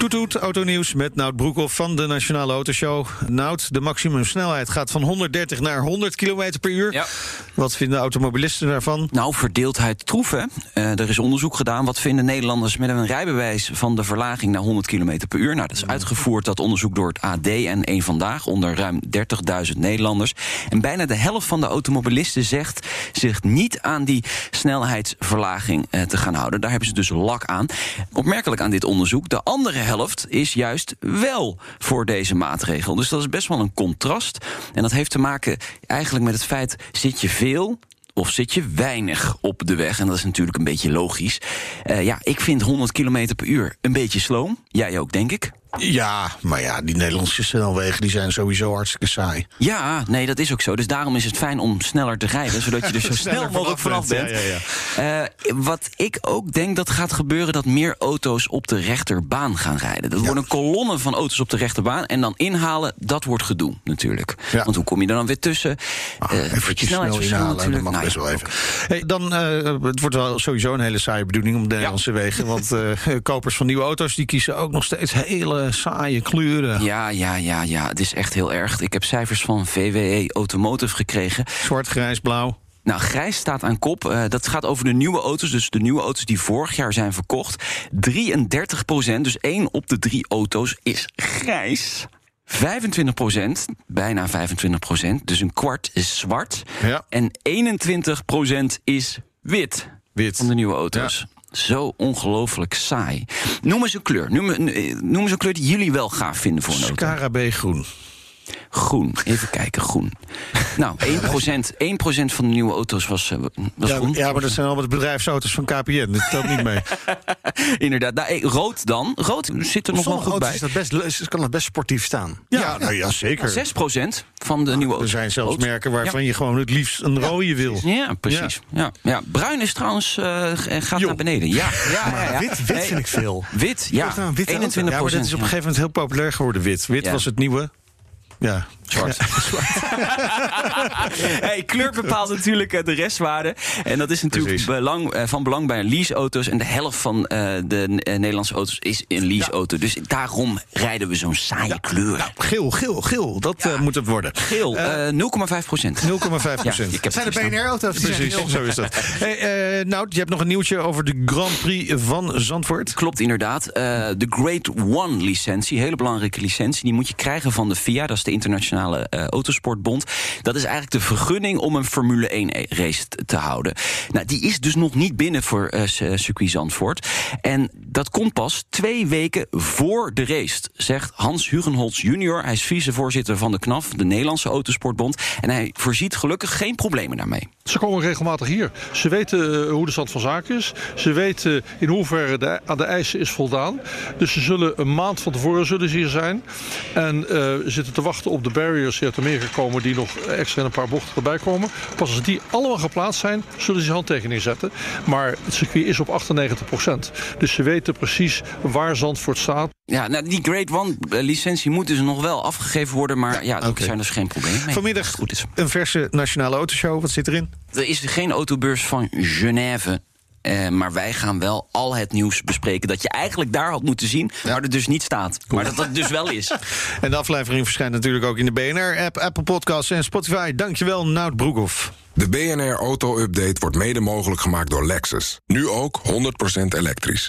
Toet toet, autonieuws met Nout Broekhoff van de Nationale Autoshow. Nout, de maximumsnelheid gaat van 130 naar 100 km per uur. Ja. Wat vinden automobilisten daarvan? Nou, verdeeldheid troeven. Uh, er is onderzoek gedaan. Wat vinden Nederlanders met een rijbewijs van de verlaging naar 100 km per uur? Nou, dat is uitgevoerd, dat onderzoek door het AD en één Vandaag... onder ruim 30.000 Nederlanders. En bijna de helft van de automobilisten zegt zich niet aan die snelheidsverlaging uh, te gaan houden. Daar hebben ze dus lak aan. Opmerkelijk aan dit onderzoek, de andere is juist wel voor deze maatregel. Dus dat is best wel een contrast. En dat heeft te maken eigenlijk met het feit: zit je veel of zit je weinig op de weg? En dat is natuurlijk een beetje logisch. Uh, ja, ik vind 100 km per uur een beetje sloom. Jij ook, denk ik. Ja, maar ja, die Nederlandse snelwegen die zijn sowieso hartstikke saai. Ja, nee, dat is ook zo. Dus daarom is het fijn om sneller te rijden, zodat je er zo snel mogelijk vanaf bent. Ja, ja, ja. Uh, wat ik ook denk dat gaat gebeuren, dat meer auto's op de rechterbaan gaan rijden. Dat worden kolommen van auto's op de rechterbaan en dan inhalen, dat wordt gedoe natuurlijk. Want hoe kom je er dan weer tussen? Ah, uh, even snel inhalen, natuurlijk. dat mag nou, best wel even. Hey, dan, uh, het wordt wel sowieso een hele saaie bedoeling om de Nederlandse wegen. Want kopers van nieuwe auto's die kiezen ook nog steeds hele saaie kleuren. Ja, ja, ja, ja. Het is echt heel erg. Ik heb cijfers van VWE Automotive gekregen. Zwart, grijs, blauw. Nou, grijs staat aan kop. Uh, dat gaat over de nieuwe auto's. Dus de nieuwe auto's die vorig jaar zijn verkocht. 33 procent, dus één op de drie auto's, is grijs. 25 procent, bijna 25 procent, dus een kwart is zwart. Ja. En 21 procent is wit. Wit. Van de nieuwe auto's. Ja. Zo ongelooflijk saai. Noem eens een kleur. Noem, noem eens een kleur die jullie wel gaaf vinden voor een auto. Scarabee groen. Groen. Even kijken, groen. nou, 1%, 1 van de nieuwe auto's was, uh, was ja, groen. Ja, maar dat zijn allemaal de bedrijfsauto's van KPN. Dat telt niet mee. Inderdaad. Nou, rood dan. Rood zit er nog wel goed bij. Is dat best, kan dat best sportief staan. Ja, ja, nou, ja zeker. 6% van de nieuwe auto's. Er zijn zelfs rood. merken waarvan je gewoon het liefst een rode wil. Ja, precies. Ja. Ja. Bruin is trouwens, uh, gaat jo. naar beneden. Ja, ja, Wit, wit vind ik veel. Wit, ja. Nou, wit 21 Ja, maar dat is op een gegeven moment heel populair geworden, wit. Wit was het nieuwe. Ja. Zwart. hey, kleur bepaalt natuurlijk de restwaarde. En dat is natuurlijk belang, van belang bij leaseauto's. En de helft van uh, de Nederlandse auto's is een leaseauto. Ja. Dus daarom rijden we zo'n saaie ja. kleur. Nou, geel, geel, geel. Dat ja. moet het worden. Geel, uh, 0,5 procent. 0,5 procent. Ja, zijn de BNR-auto's? Precies, zo is dat. Hey, nou, je hebt nog een nieuwtje over de Grand Prix van Zandvoort. Klopt, inderdaad. de Grade One licentie, hele belangrijke licentie. Die moet je krijgen van de FIA, dat is de internationale uh, Autosportbond. Dat is eigenlijk de vergunning om een Formule 1 race te houden. Nou, die is dus nog niet binnen voor uh, circuit Zandvoort. En dat komt pas twee weken voor de race, zegt Hans Hugenholz junior. Hij is vicevoorzitter van de KNAF, de Nederlandse Autosportbond. En hij voorziet gelukkig geen problemen daarmee. Ze komen regelmatig hier. Ze weten hoe de stand van zaken is. Ze weten in hoeverre de, aan de eisen is voldaan. Dus ze zullen een maand van tevoren zullen ze hier zijn. En zitten te wachten op de barriers uit Amerika komen... die nog extra in een paar bochten erbij komen. Pas als die allemaal geplaatst zijn, zullen ze handtekening zetten. Maar het circuit is op 98 procent. Dus ze weten precies waar Zandvoort staat. Ja, nou, die Grade One licentie moet dus nog wel afgegeven worden. Maar ja, daar okay. zijn dus geen problemen mee. Vanmiddag goed is. een verse nationale autoshow. Wat zit erin? Er is geen autobeurs van Genève. Uh, maar wij gaan wel al het nieuws bespreken dat je eigenlijk daar had moeten zien, ja. maar er dus niet staat. Maar dat dat dus wel is. En de aflevering verschijnt natuurlijk ook in de BNR-app, Apple Podcasts en Spotify. Dankjewel, Nout Broekhoff. De BNR Auto Update wordt mede mogelijk gemaakt door Lexus. Nu ook 100% elektrisch.